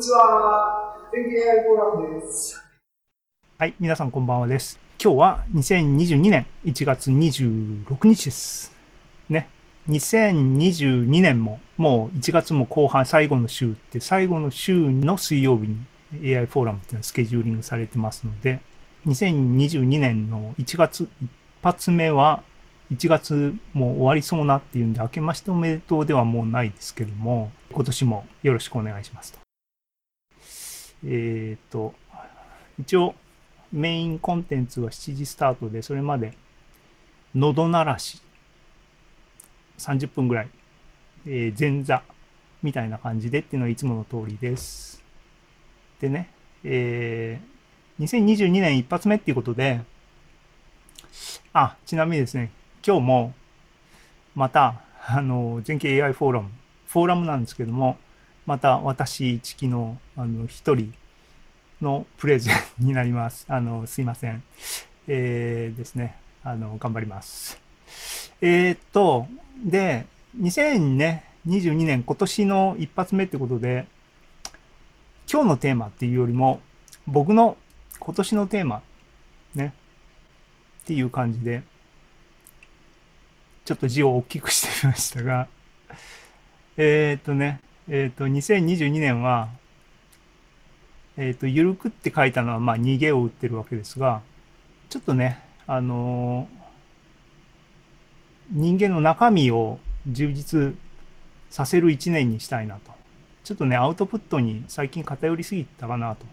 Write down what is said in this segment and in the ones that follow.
ちは。天気 AI フォーラムです。はい、皆さんこんばんはです。今日は2022年1月26日です。ね。2022年ももう1月も後半最後の週って最後の週の水曜日に AI フォーラムっていうのはスケジューリングされてますので、2022年の1月一発目は1月もう終わりそうなっていうんで、明けましておめでとうではもうないですけども、今年もよろしくお願いしますと。えっ、ー、と、一応メインコンテンツは7時スタートで、それまで喉鳴らし、30分ぐらい、えー、前座みたいな感じでっていうのはいつもの通りです。でね、えー、2022年一発目っていうことで、あ、ちなみにですね、今日もまた、あの、全景 AI フォーラム、フォーラムなんですけども、また私、チキの、あの、一人のプレゼンになります。あの、すいません。えー、ですね。あの、頑張ります。えー、っと、で、2022年今年の一発目ってことで、今日のテーマっていうよりも、僕の今年のテーマ、ね、っていう感じで、ちょっと字を大きくしてみましたが、えー、っとね、えー、っと、2022年は、えー、っと、ゆるくって書いたのは、まあ、逃げを打ってるわけですが、ちょっとね、あの人間の中身を充実させる一年にしたいなと。ちょっとね、アウトプットに最近偏りすぎたかなと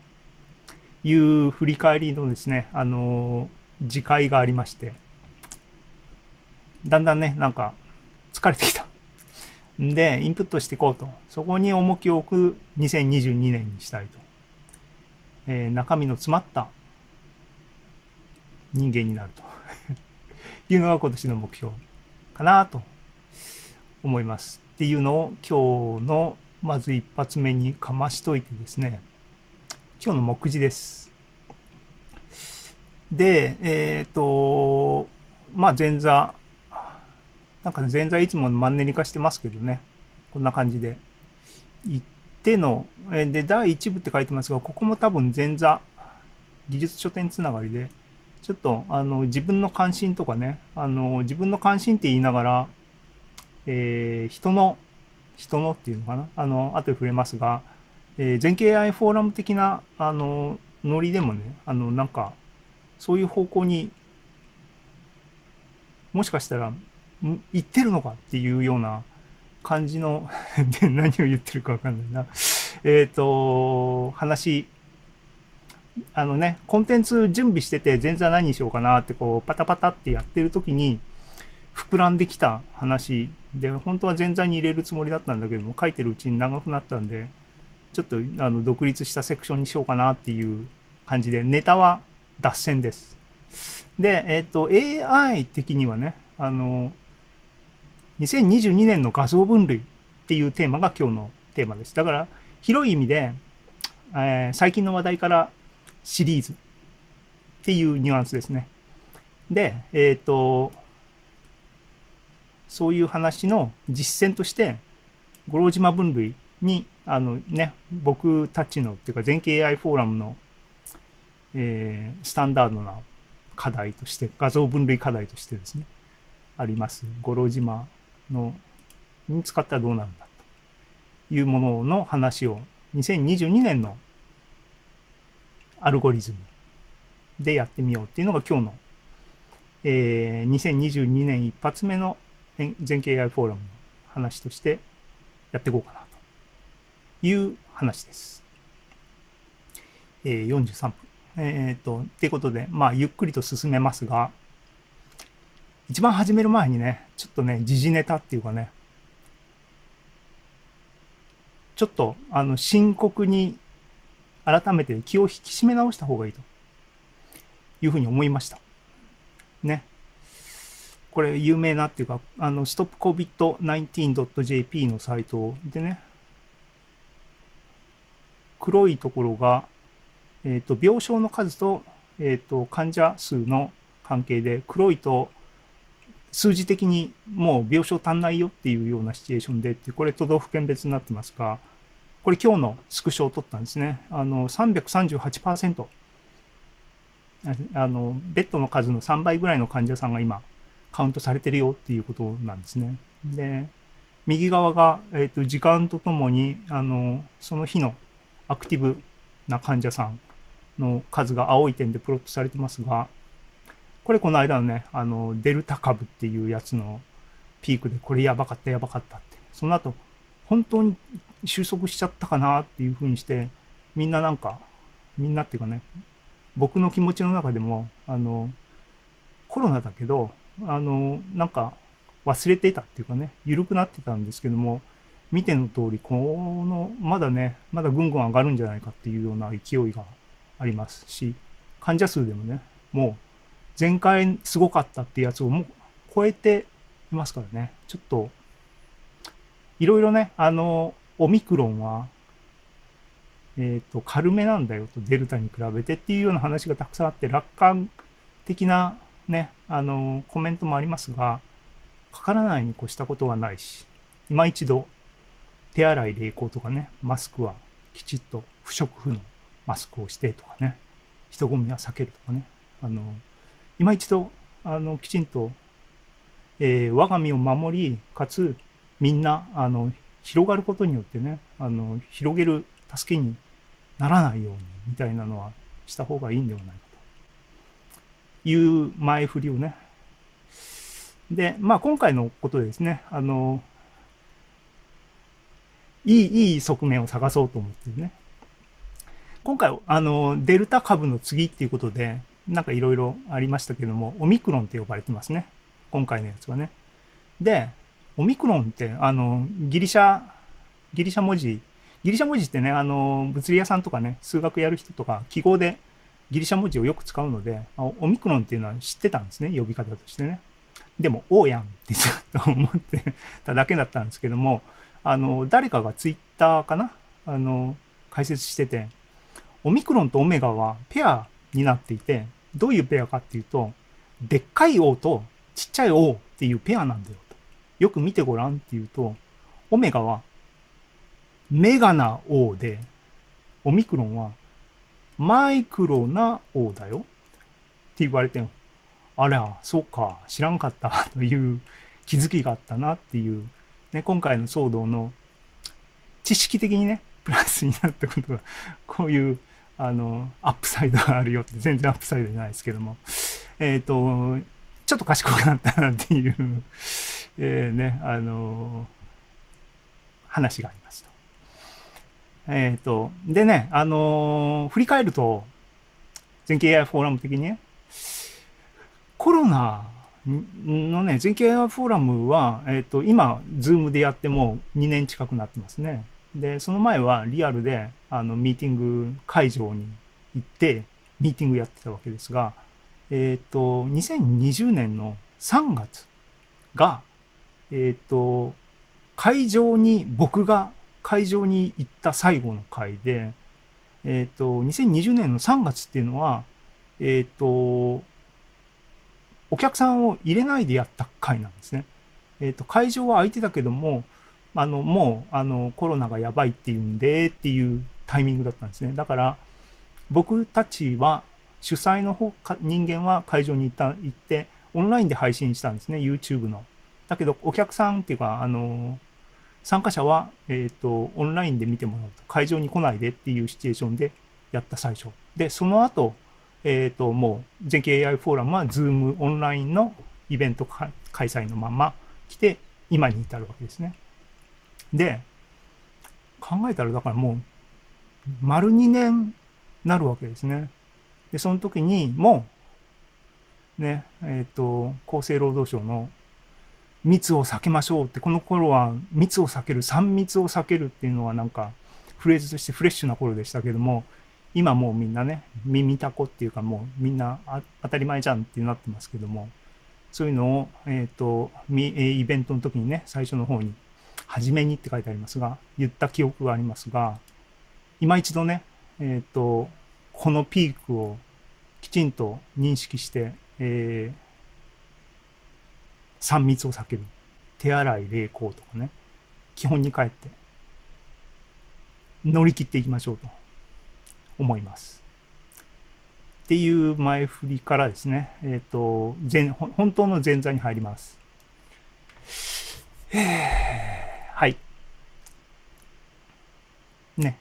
いう振り返りのですね、あの次回がありまして、だんだんね、なんか疲れてきた。で、インプットしていこうと。そこに重きを置く2022年にしたいと。えー、中身の詰まった人間になると いうのが今年の目標かなと思います。っていうのを今日のまず一発目にかましといてですね、今日の目次です。で、えっ、ー、と、まあ前座なんか前座いつもマンネリ化してますけどね。こんな感じで。行っての、えで、第1部って書いてますが、ここも多分前座、技術書店つながりで、ちょっと、あの、自分の関心とかね、あの、自分の関心って言いながら、えー、人の、人のっていうのかな？あの、後で触れますが、えー、全景 AI フォーラム的な、あの、ノリでもね、あの、なんか、そういう方向に、もしかしたら言ってるのかっていうような感じの で、何を言ってるかわかんないな。えっ、と、話、あのね、コンテンツ準備してて、前座何にしようかなってこう、パタパタってやってる時に、膨らんできた話で、本当は前座に入れるつもりだったんだけども、書いてるうちに長くなったんで、ちょっとあの独立したセクションにしようかなっていう感じで、ネタは脱線です。で、えっ、ー、と、AI 的にはね、あの、2022年の画像分類っていうテーマが今日のテーマです。だから、広い意味で、えー、最近の話題からシリーズっていうニュアンスですね。で、えっ、ー、と、そういう話の実践として、五郎島分類に、あのね、僕たちのっていうか、全景 AI フォーラムの、えー、スタンダードな課題として、画像分類課題としてですね、あります。五郎島のに使ったらどうなるんだというものの話を2022年のアルゴリズムでやってみようっていうのが今日の、えー、2022年一発目の全景 AI フォーラムの話としてやっていこうかなという話です。えー、43分。えっ、ー、と、ていうことで、まあ、ゆっくりと進めますが、一番始める前にね、ちょっとね、時事ネタっていうかね、ちょっと、あの、深刻に改めて気を引き締め直した方がいいというふうに思いました。ね。これ有名なっていうか、あの、stopcovid19.jp のサイトでね、黒いところが、えっ、ー、と、病床の数と、えっ、ー、と、患者数の関係で、黒いと数字的にもう病床足んないよっていうようなシチュエーションでって、これ都道府県別になってますが、これ今日のスクショを取ったんですね。あの、338%。あの、ベッドの数の3倍ぐらいの患者さんが今、カウントされてるよっていうことなんですね。で、右側が、えっ、と、時間とともに、あの、その日のアクティブな患者さんの数が青い点でプロットされてますが、これこの間のね、あの、デルタ株っていうやつのピークで、これやばかったやばかったって。その後、本当に収束しちゃったかなっていうふうにして、みんななんか、みんなっていうかね、僕の気持ちの中でも、あの、コロナだけど、あの、なんか忘れてたっていうかね、緩くなってたんですけども、見ての通り、この、まだね、まだぐんぐん上がるんじゃないかっていうような勢いがありますし、患者数でもね、もう前回すごかったっていうやつをもう超えていますからね、ちょっと、いろいろね、あの、オミクロンは、えっ、ー、と、軽めなんだよと、デルタに比べてっていうような話がたくさんあって、楽観的なね、あの、コメントもありますが、かからないに越したことはないし、今一度、手洗い冷行とかね、マスクはきちっと不織布のマスクをしてとかね、人混みは避けるとかね、あの、今一度、あの、きちんと、えー、我が身を守り、かつ、みんな、あの、広がることによってね、あの、広げる助けにならないように、みたいなのはした方がいいんではないかという前振りをね。で、まあ今回のことでですね、あの、いい、いい側面を探そうと思ってね。今回、あの、デルタ株の次っていうことで、なんかいろいろありましたけども、オミクロンって呼ばれてますね。今回のやつはね。で、オミクロンって、あの、ギリシャ、ギリシャ文字、ギリシャ文字ってね、あの、物理屋さんとかね、数学やる人とか、記号でギリシャ文字をよく使うので、オミクロンっていうのは知ってたんですね、呼び方としてね。でも、おうやんってちょっと思ってただけだったんですけども、あの、誰かがツイッターかなあの、解説してて、オミクロンとオメガはペアになっていて、どういうペアかっていうと、でっかい O とちっちゃい O っていうペアなんだよと。よく見てごらんっていうと、オメガはメガな O で、オミクロンはマイクロな O だよって言われて、あら、そうか、知らんかった という気づきがあったなっていう、ね、今回の騒動の知識的にね、プラスになったことが、こういう、あの、アップサイドがあるよって、全然アップサイドじゃないですけども、えっ、ー、と、ちょっと賢くなったなっていう えー、ね、あの、話がありますと。えっ、ー、と、でね、あの振り返ると、全景 AI フォーラム的にね、コロナのね、全景 AI フォーラムは、えっ、と、今、 Zoom でやっても2年近くなってますね。で、その前はリアルで、あの、ミーティング会場に行って、ミーティングやってたわけですが、えっ、と、2020年の3月が、えっ、ー、と、会場に、僕が会場に行った最後の回で、えっ、ー、と、2020年の3月っていうのは、えっ、と、お客さんを入れないでやった回なんですね。えっ、と、会場は空いてたけども、あの、もう、あの、コロナがやばいっていうんで、っていうタイミングだったんですね。だから、僕たちは、主催の方、人間は会場に行った、行って、オンラインで配信したんですね、YouTube の。だけど、お客さんっていうか、あの、参加者は、えっ、ー、と、オンラインで見てもらうと、会場に来ないでっていうシチュエーションでやった最初。で、その後、えっ、ー、と、もう、全景 AI フォーラムは、ズームオンラインのイベント開催のまま来て、今に至るわけですね。で、考えたら、だからもう、丸2年なるわけですね。で、その時にもね、えっ、ー、と、厚生労働省の密を避けましょうって、この頃は密を避ける、3密を避けるっていうのはなんかフレーズとしてフレッシュな頃でしたけども、今もうみんなね、耳たこっていうかもうみんな当たり前じゃんってなってますけども、そういうのを、えっ、ー、と、イベントの時にね、最初の方に、初めにって書いてありますが、言った記憶がありますが、今一度ね、えっ、ー、と、このピークをきちんと認識して、えー、3密を避ける。手洗い、冷行とかね。基本に帰って。乗り切っていきましょうと思います。っていう前振りからですね、えっ、と、本当の前座に入ります。はい。ね。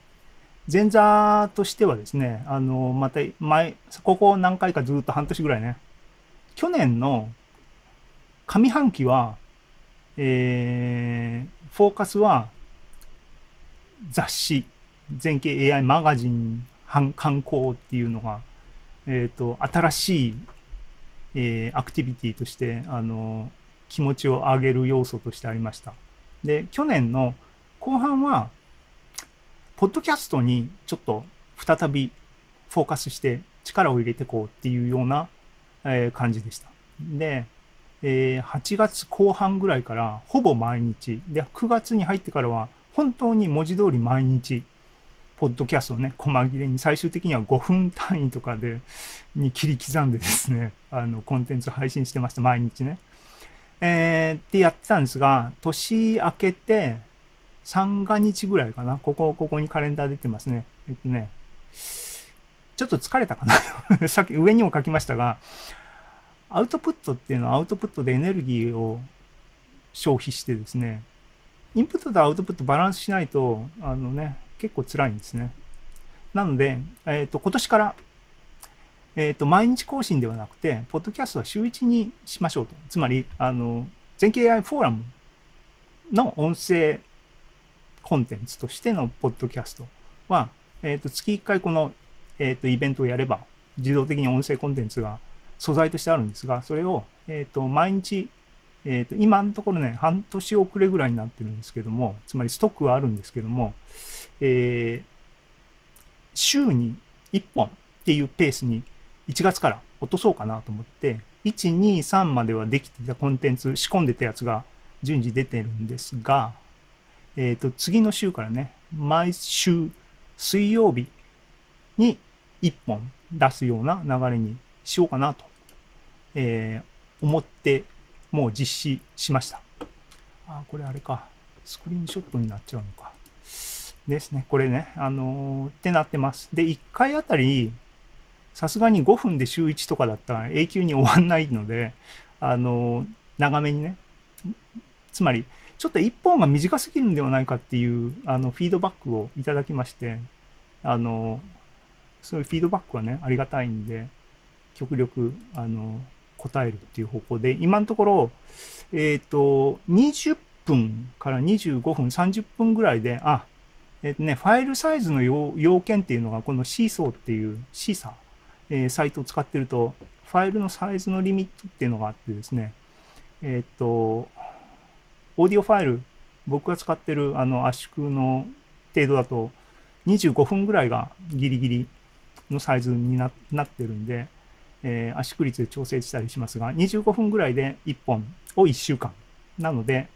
前座としてはですね、あの、また前、ここ何回かずっと半年ぐらいね、去年の上半期は、えー、フォーカスは雑誌、全景 AI マガジン観光っていうのが、えっ、と、新しい、えーアクティビティとして、あの、気持ちを上げる要素としてありました。で、去年の後半は、ポッドキャストにちょっと再びフォーカスして力を入れていこうっていうような、感じでした。で、え8月後半ぐらいからほぼ毎日、で、9月に入ってからは本当に文字通り毎日、ポッドキャストをね、細切れに最終的には5分単位とかで、に切り刻んでですね、あの、コンテンツ配信してました、毎日ね。えーってやってたんですが、年明けて、三が日ぐらいかな。ここ、ここにカレンダー出てますね。えっとね、ちょっと疲れたかな。さっき上にも書きましたが、アウトプットっていうのはアウトプットでエネルギーを消費してですね、インプットとアウトプットバランスしないと、あのね、結構辛いんですね。なので、えっ、と、今年から、えっ、と、毎日更新ではなくて、ポッドキャストは週1にしましょうと。つまり、あの、全景 AI フォーラムの音声コンテンツとしてのポッドキャストは、えっ、と、月1回この、えっ、と、イベントをやれば、自動的に音声コンテンツが素材としてあるんですが、それを、えっ、と、毎日、えっ、と、今のところね、半年遅れぐらいになってるんですけども、つまりストックはあるんですけども、えー週に1本っていうペースに1月から落とそうかなと思って、1、2、3まではできていたコンテンツ仕込んでたやつが順次出てるんですが、えっ、と、次の週からね、毎週水曜日に1本出すような流れにしようかなと、えー思って、もう実施しました。あ、これあれか。スクリーンショットになっちゃうのか。ですね。これね。あのーってなってます。で、1回あたり、さすがに5分で週1とかだったら永久に終わんないので、あのー長めにね。つまり、ちょっと1本が短すぎるんではないかっていう、あの、フィードバックをいただきまして、あのそういうフィードバックはね、ありがたいんで、極力、あの答えるっていう方向で、今のところ、えっ、と、20分から25分、30分ぐらいで、あ、えっ、とね、ファイルサイズの要要件っていうのが、このシーソーっていう、シーサー、えーサイトを使ってると、ファイルのサイズのリミットっていうのがあってですね、えっ、と、オーディオファイル、僕が使ってるあの圧縮の程度だと、25分ぐらいがギリギリのサイズになってるんで、えー圧縮率で調整したりしますが、25分ぐらいで1本を1週間。なので、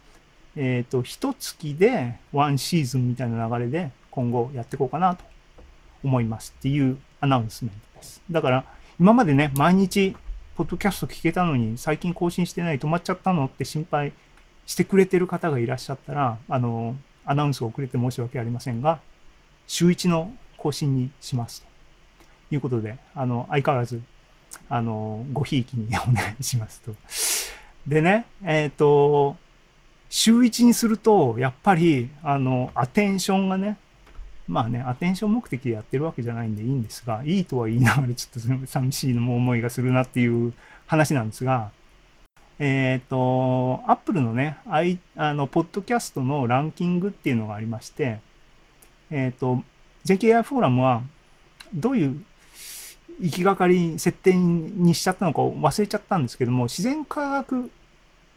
えっ、と、一月でワンシーズンみたいな流れで今後やっていこうかなと思いますっていうアナウンスメントです。だから、今までね、毎日、ポッドキャスト聞けたのに、最近更新してない、止まっちゃったのって心配してくれてる方がいらっしゃったら、あの、アナウンスを遅れて申し訳ありませんが、週1の更新にしますということで、あの、相変わらず、あの、ごひいきにお願いしますと。でね、えっ、と、週1にすると、やっぱり、あの、アテンションがね、まあね、アテンション目的でやってるわけじゃないんでいいんですが、いいとは言いながらちょっと寂しいのも思いがするなっていう話なんですが、えっ、と、アップルのね、アイあの、ポッドキャストのランキングっていうのがありまして、えっ、と、JKI フォーラムは、どういう行きがかり設定にしちゃったのか忘れちゃったんですけども、自然科学、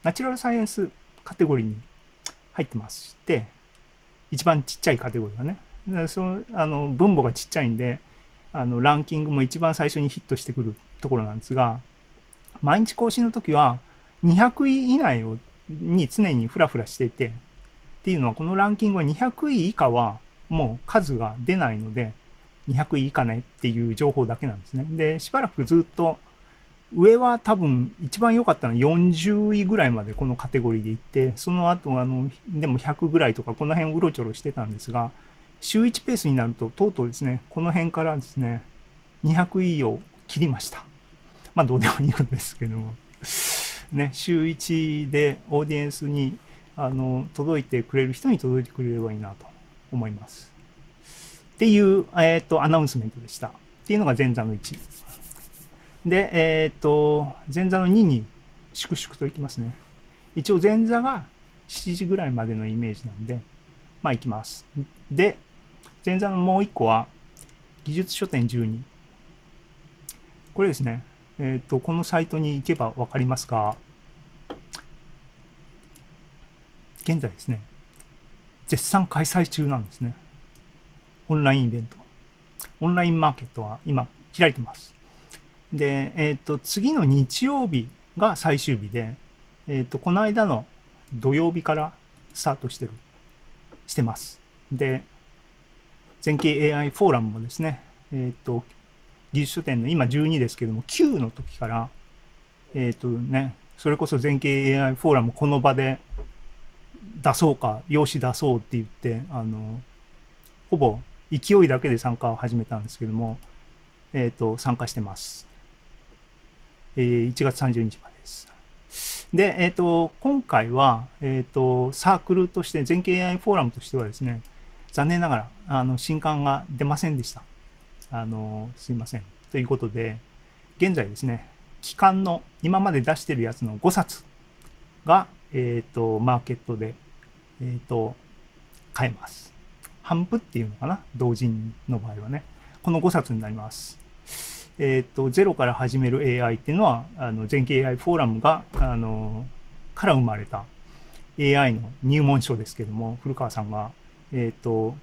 ナチュラルサイエンスカテゴリーに入ってまして、一番ちっちゃいカテゴリーがね。でそのあの分母がちっちゃいんで、あのランキングも一番最初にヒットしてくるところなんですが、毎日更新の時は200位以内をに常にフラフラしてて、っていうのはこのランキングは200位以下はもう数が出ないので、200位以下ねっていう情報だけなんですね。で、しばらくずっと上は多分一番良かったのは40位ぐらいまでこのカテゴリーで行って、その後あの、でも100ぐらいとかこの辺うろちょろしてたんですが、週1ペースになると、とうとうですね、この辺からですね、200位を切りました。まあ、どうでもいいんですけども。ね、週1でオーディエンスに、あの、届いてくれる人に届いてくれればいいなと思います。っていう、えっ、と、アナウンスメントでした。っていうのが前座の1。で、えっ、と、前座の2に粛々といきますね。一応前座が7時ぐらいまでのイメージなんで、まあ行きます。で、前座のもう一個は、技術書店12。これですね、えっ、と、このサイトに行けばわかりますが、現在ですね、絶賛開催中なんですね。オンラインイベント。オンラインマーケットは今開いてます。で、えっ、と、次の日曜日が最終日で、えっ、と、この間の土曜日からスタートしてる、してます。で、全景 AI フォーラムもですね、えっ、と、技術書店の今12ですけども、9の時から、えっ、とね、それこそ全景 AI フォーラムこの場で出そうか、用紙出そうって言って、あの、ほぼ勢いだけで参加を始めたんですけども、えっ、と、参加してます。えー1月30日までです。で、えっ、と、今回は、えっ、と、サークルとして、全景 AI フォーラムとしてはですね、残念ながら、あの、新刊が出ませんでした。あの、すいません。ということで、現在ですね、期間の、今まで出してるやつの5冊が、えっ、と、マーケットで、えっ、と、買えます。半分っていうのかな？同人の場合はね。この5冊になります。えっ、と、ゼロから始める AI っていうのは、あの、全景 AI フォーラムが、あの、から生まれた AI の入門書ですけども、古川さんが、えっ、と、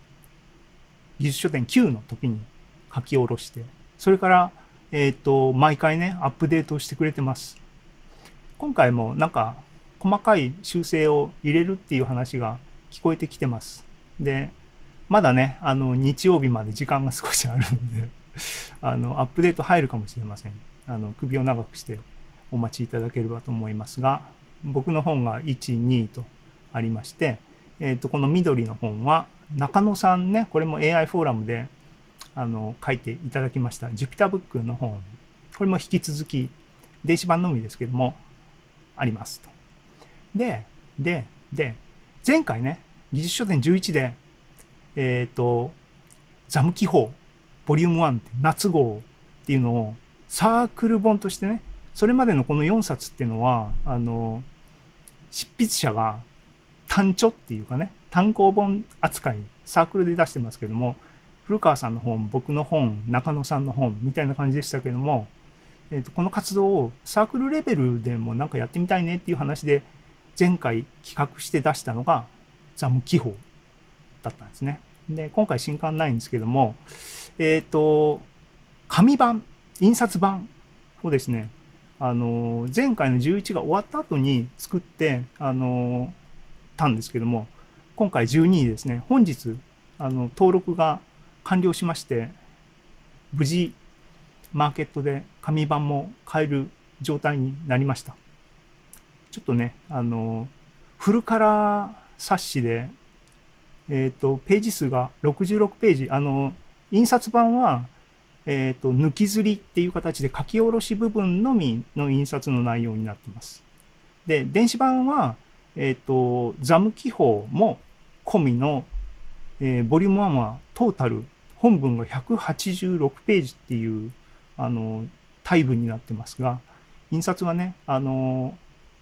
技術書店9の時に書き下ろして、それから、えっ、と、毎回ね、アップデートしてくれてます。今回もなんか、細かい修正を入れるっていう話が聞こえてきてます。で、まだね、あの、日曜日まで時間が少しあるので、あの、アップデート入るかもしれません。あの、首を長くしてお待ちいただければと思いますが、僕の本が1、2とありまして、えっ、と、この緑の本は、中野さんね、これも AI フォーラムで、あの、書いていただきました、Jupyter Book の本。これも引き続き、電子版のみですけども、ありますと。で、で、で、前回ね、技術書店11で、えっ、と、ザム記法、ボリューム1って夏号っていうのをサークル本としてね、それまでのこの4冊っていうのは、あの、執筆者が単著っていうかね、単行本扱い、サークルで出してますけども、古川さんの本、僕の本、中野さんの本みたいな感じでしたけども、えー、とこの活動をサークルレベルでもなんかやってみたいねっていう話で前回企画して出したのがザム記法だったんですね。で、今回新刊ないんですけども、えっ、と、紙版、印刷版をですね、あの、前回の11が終わった後に作って、あの、たんですけども、今回12にですね、本日、あの、登録が完了しまして、無事、マーケットで紙版も買える状態になりました。ちょっとね、あの、フルカラー冊子で、えっ、と、ページ数が66ページ、あの、印刷版は、えっ、と、抜き刷りっていう形で書き下ろし部分のみの印刷の内容になってます。で、電子版は、えっ、と、ザム記法も込みの、えボリューム1はトータル本文が186ページっていう、あの、大文になってますが、印刷はね、あの、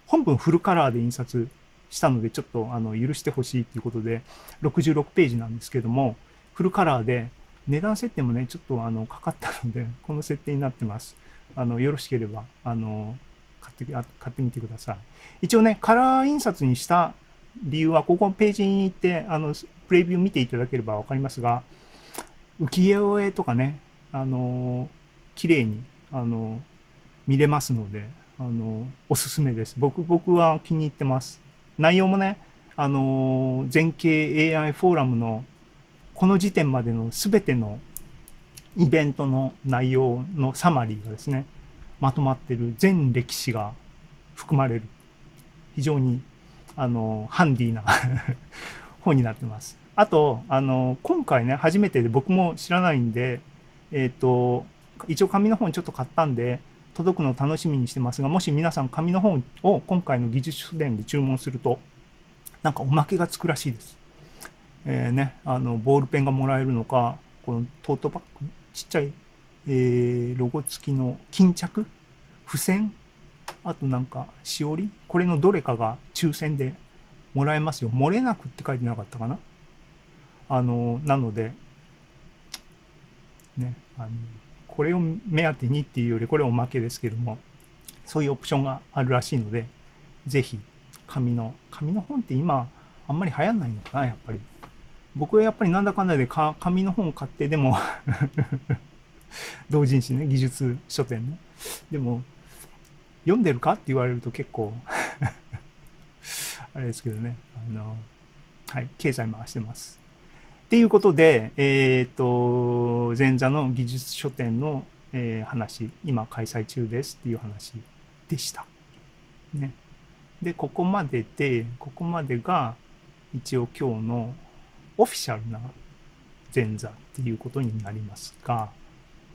本文フルカラーで印刷したので、ちょっと、あの、許してほしいということで、66ページなんですけども、フルカラーで、値段設定もね、ちょっと、あの、かかったので、この設定になってます。あの、よろしければ、あの、買って、あ買ってみてください。一応ね、カラー印刷にした理由は、ここのページに行って、あの、プレビュー見ていただければわかりますが、浮世絵とかね、あの、綺麗に、あの、見れますので、あの、おすすめです。僕、僕は気に入ってます。内容もね、あの、全景 AI フォーラムのこの時点までのすべてのイベントの内容のサマリーがですね、まとまってる全歴史が含まれる。非常に、あの、ハンディな 本になってます。あと、あの、今回ね、初めてで僕も知らないんで、えっ、と、一応紙の本ちょっと買ったんで、届くのを楽しみにしてますが、もし皆さん紙の本を今回の技術書店で注文すると、なんかおまけがつくらしいです。えーね、あの、ボールペンがもらえるのか、このトートバッグ、ちっちゃい、えーロゴ付きの巾着付箋あとなんか、しおりこれのどれかが抽選でもらえますよ。漏れなくって書いてなかったかなあの、なので、ね、あの、これを目当てにっていうより、これおまけですけども、そういうオプションがあるらしいので、ぜひ、紙の、紙の本って今、あんまり流行んないのかな、やっぱり。僕はやっぱりなんだかんだでか紙の本を買って、でも、同人誌ね、技術書店ね。でも、読んでるかって言われると結構 あれですけどね、あの、はい、経済回してます。っていうことで、えっ、と、前座の技術書店の、えー話、今開催中ですっていう話でした。ね。で、ここまでで、ここまでが一応今日のオフィシャルな前座っていうことになりますが、